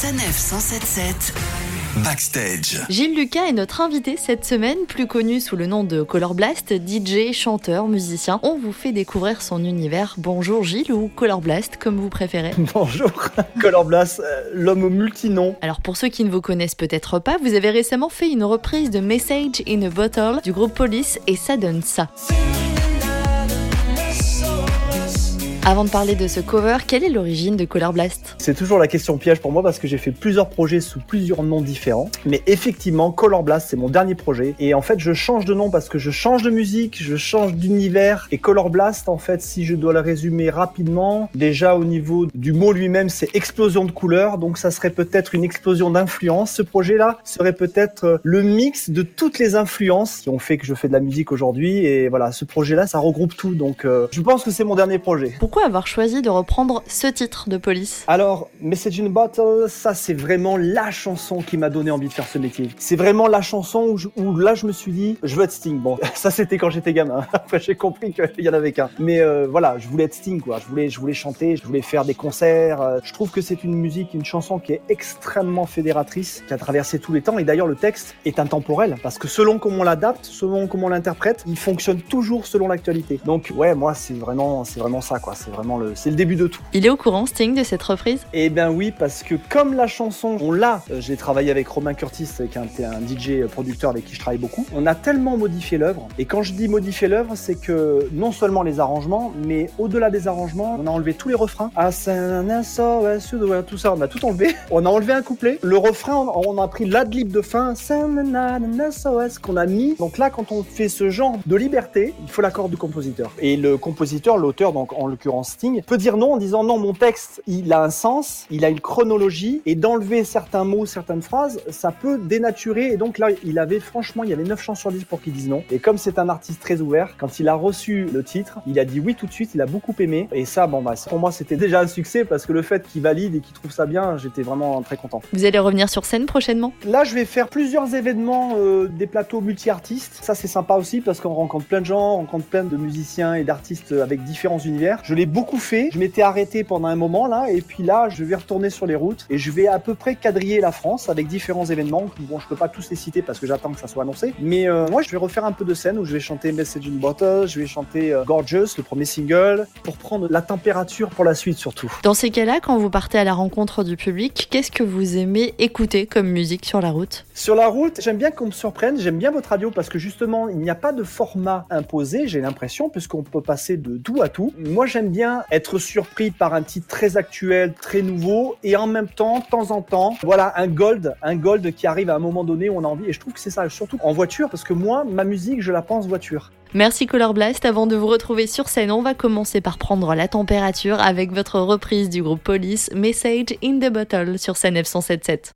Sanef 177 Backstage. Gilles Lucas est notre invité cette semaine, plus connu sous le nom de Color Blast, DJ, chanteur, musicien. On vous fait découvrir son univers. Bonjour Gilles ou Color Blast, comme vous préférez. Bonjour, Color Blast, euh, l'homme au multinom. Alors pour ceux qui ne vous connaissent peut-être pas, vous avez récemment fait une reprise de Message in a Bottle du groupe Police et ça donne ça. Avant de parler de ce cover, quelle est l'origine de Color Blast? C'est toujours la question piège pour moi parce que j'ai fait plusieurs projets sous plusieurs noms différents. Mais effectivement, Color Blast, c'est mon dernier projet. Et en fait, je change de nom parce que je change de musique, je change d'univers. Et Color Blast, en fait, si je dois le résumer rapidement, déjà au niveau du mot lui-même, c'est explosion de couleurs. Donc ça serait peut-être une explosion d'influence. Ce projet-là serait peut-être le mix de toutes les influences qui ont fait que je fais de la musique aujourd'hui. Et voilà, ce projet-là, ça regroupe tout. Donc euh, je pense que c'est mon dernier projet. Pourquoi avoir choisi de reprendre ce titre de police? Alors, Message in a Bottle, ça c'est vraiment la chanson qui m'a donné envie de faire ce métier. C'est vraiment la chanson où, là je me suis dit, je veux être Sting. Bon, ça c'était quand j'étais gamin. Après j'ai compris qu'il y en avait qu'un. Mais euh, voilà, je voulais être Sting quoi. Je voulais, je voulais chanter, je voulais faire des concerts. Euh, je trouve que c'est une musique, une chanson qui est extrêmement fédératrice, qui a traversé tous les temps. Et d'ailleurs le texte est intemporel parce que selon comment on l'adapte, selon comment on l'interprète, il fonctionne toujours selon l'actualité. Donc ouais, moi c'est vraiment, c'est vraiment ça quoi. C'est vraiment c'est le début de tout. Il est au courant, Sting, de cette reprise? Eh ben oui, parce que comme la chanson, on l'a, euh, j'ai travaillé avec Romain Curtis, qui est un, DJ producteur avec qui je travaille beaucoup, on a tellement modifié l'œuvre. Et quand je dis modifier l'œuvre, c'est que non seulement les arrangements, mais au-delà des arrangements, on a enlevé tous les refrains. Ah, tout ça, on a tout enlevé. On a enlevé un couplet. Le refrain, on a pris l'adlib de fin, qu'on a mis. Donc là, quand on fait ce genre de liberté, il faut l'accord du compositeur. Et le compositeur, l'auteur, donc en l'occurrence Sting, peut dire non en disant non, mon texte, il a un sens, il a une chronologie, et d'enlever certains mots, certaines phrases, ça peut dénaturer. Et donc là, il avait franchement, il y avait 9 chances sur 10 pour qu'il dise non. Et comme c'est un artiste très ouvert, quand il a reçu le titre, il a dit oui tout de suite, il a beaucoup aimé. Et ça, bon, bah, pour moi, c'était déjà un succès parce que le fait qu'il valide et qu'il trouve ça bien, j'étais vraiment très content. Vous allez revenir sur scène prochainement? Là, je vais faire plusieurs événements, euh, des plateaux multi-artistes. Ça, c'est sympa aussi parce qu'on rencontre plein de gens, on rencontre plein de musiciens et d'artistes avec différents univers. Je l'ai beaucoup fait. Je m'étais arrêté pendant un moment là, et puis là, je vais retourner sur les routes et je vais à peu près quadriller la France avec différents événements. Bon, je peux pas tous les citer parce que j'attends que ça soit annoncé, mais euh, moi, je vais refaire un peu de scène où je vais chanter Message in Bottle, je vais chanter euh, Gorgeous, le premier single, pour prendre la température pour la suite surtout. Dans ces cas-là, quand vous partez à la rencontre du public, qu'est-ce que vous aimez écouter comme musique sur la route? Sur la route, j'aime bien qu'on me surprenne, j'aime bien votre radio parce que justement, il n'y a pas de format imposé, j'ai l'impression, puisqu'on peut passer de tout à tout. Moi, j'aime bien être surpris par un titre très actuel, très nouveau, et en même temps, de temps en temps, voilà, un gold, un gold qui arrive à un moment donné où on a envie. Et je trouve que c'est ça, surtout en voiture, parce que moi, ma musique, je la pense voiture. Merci Color Blast. Avant de vous retrouver sur scène, on va commencer par prendre la température avec votre reprise du groupe Police, Message in the Bottle sur scène F177.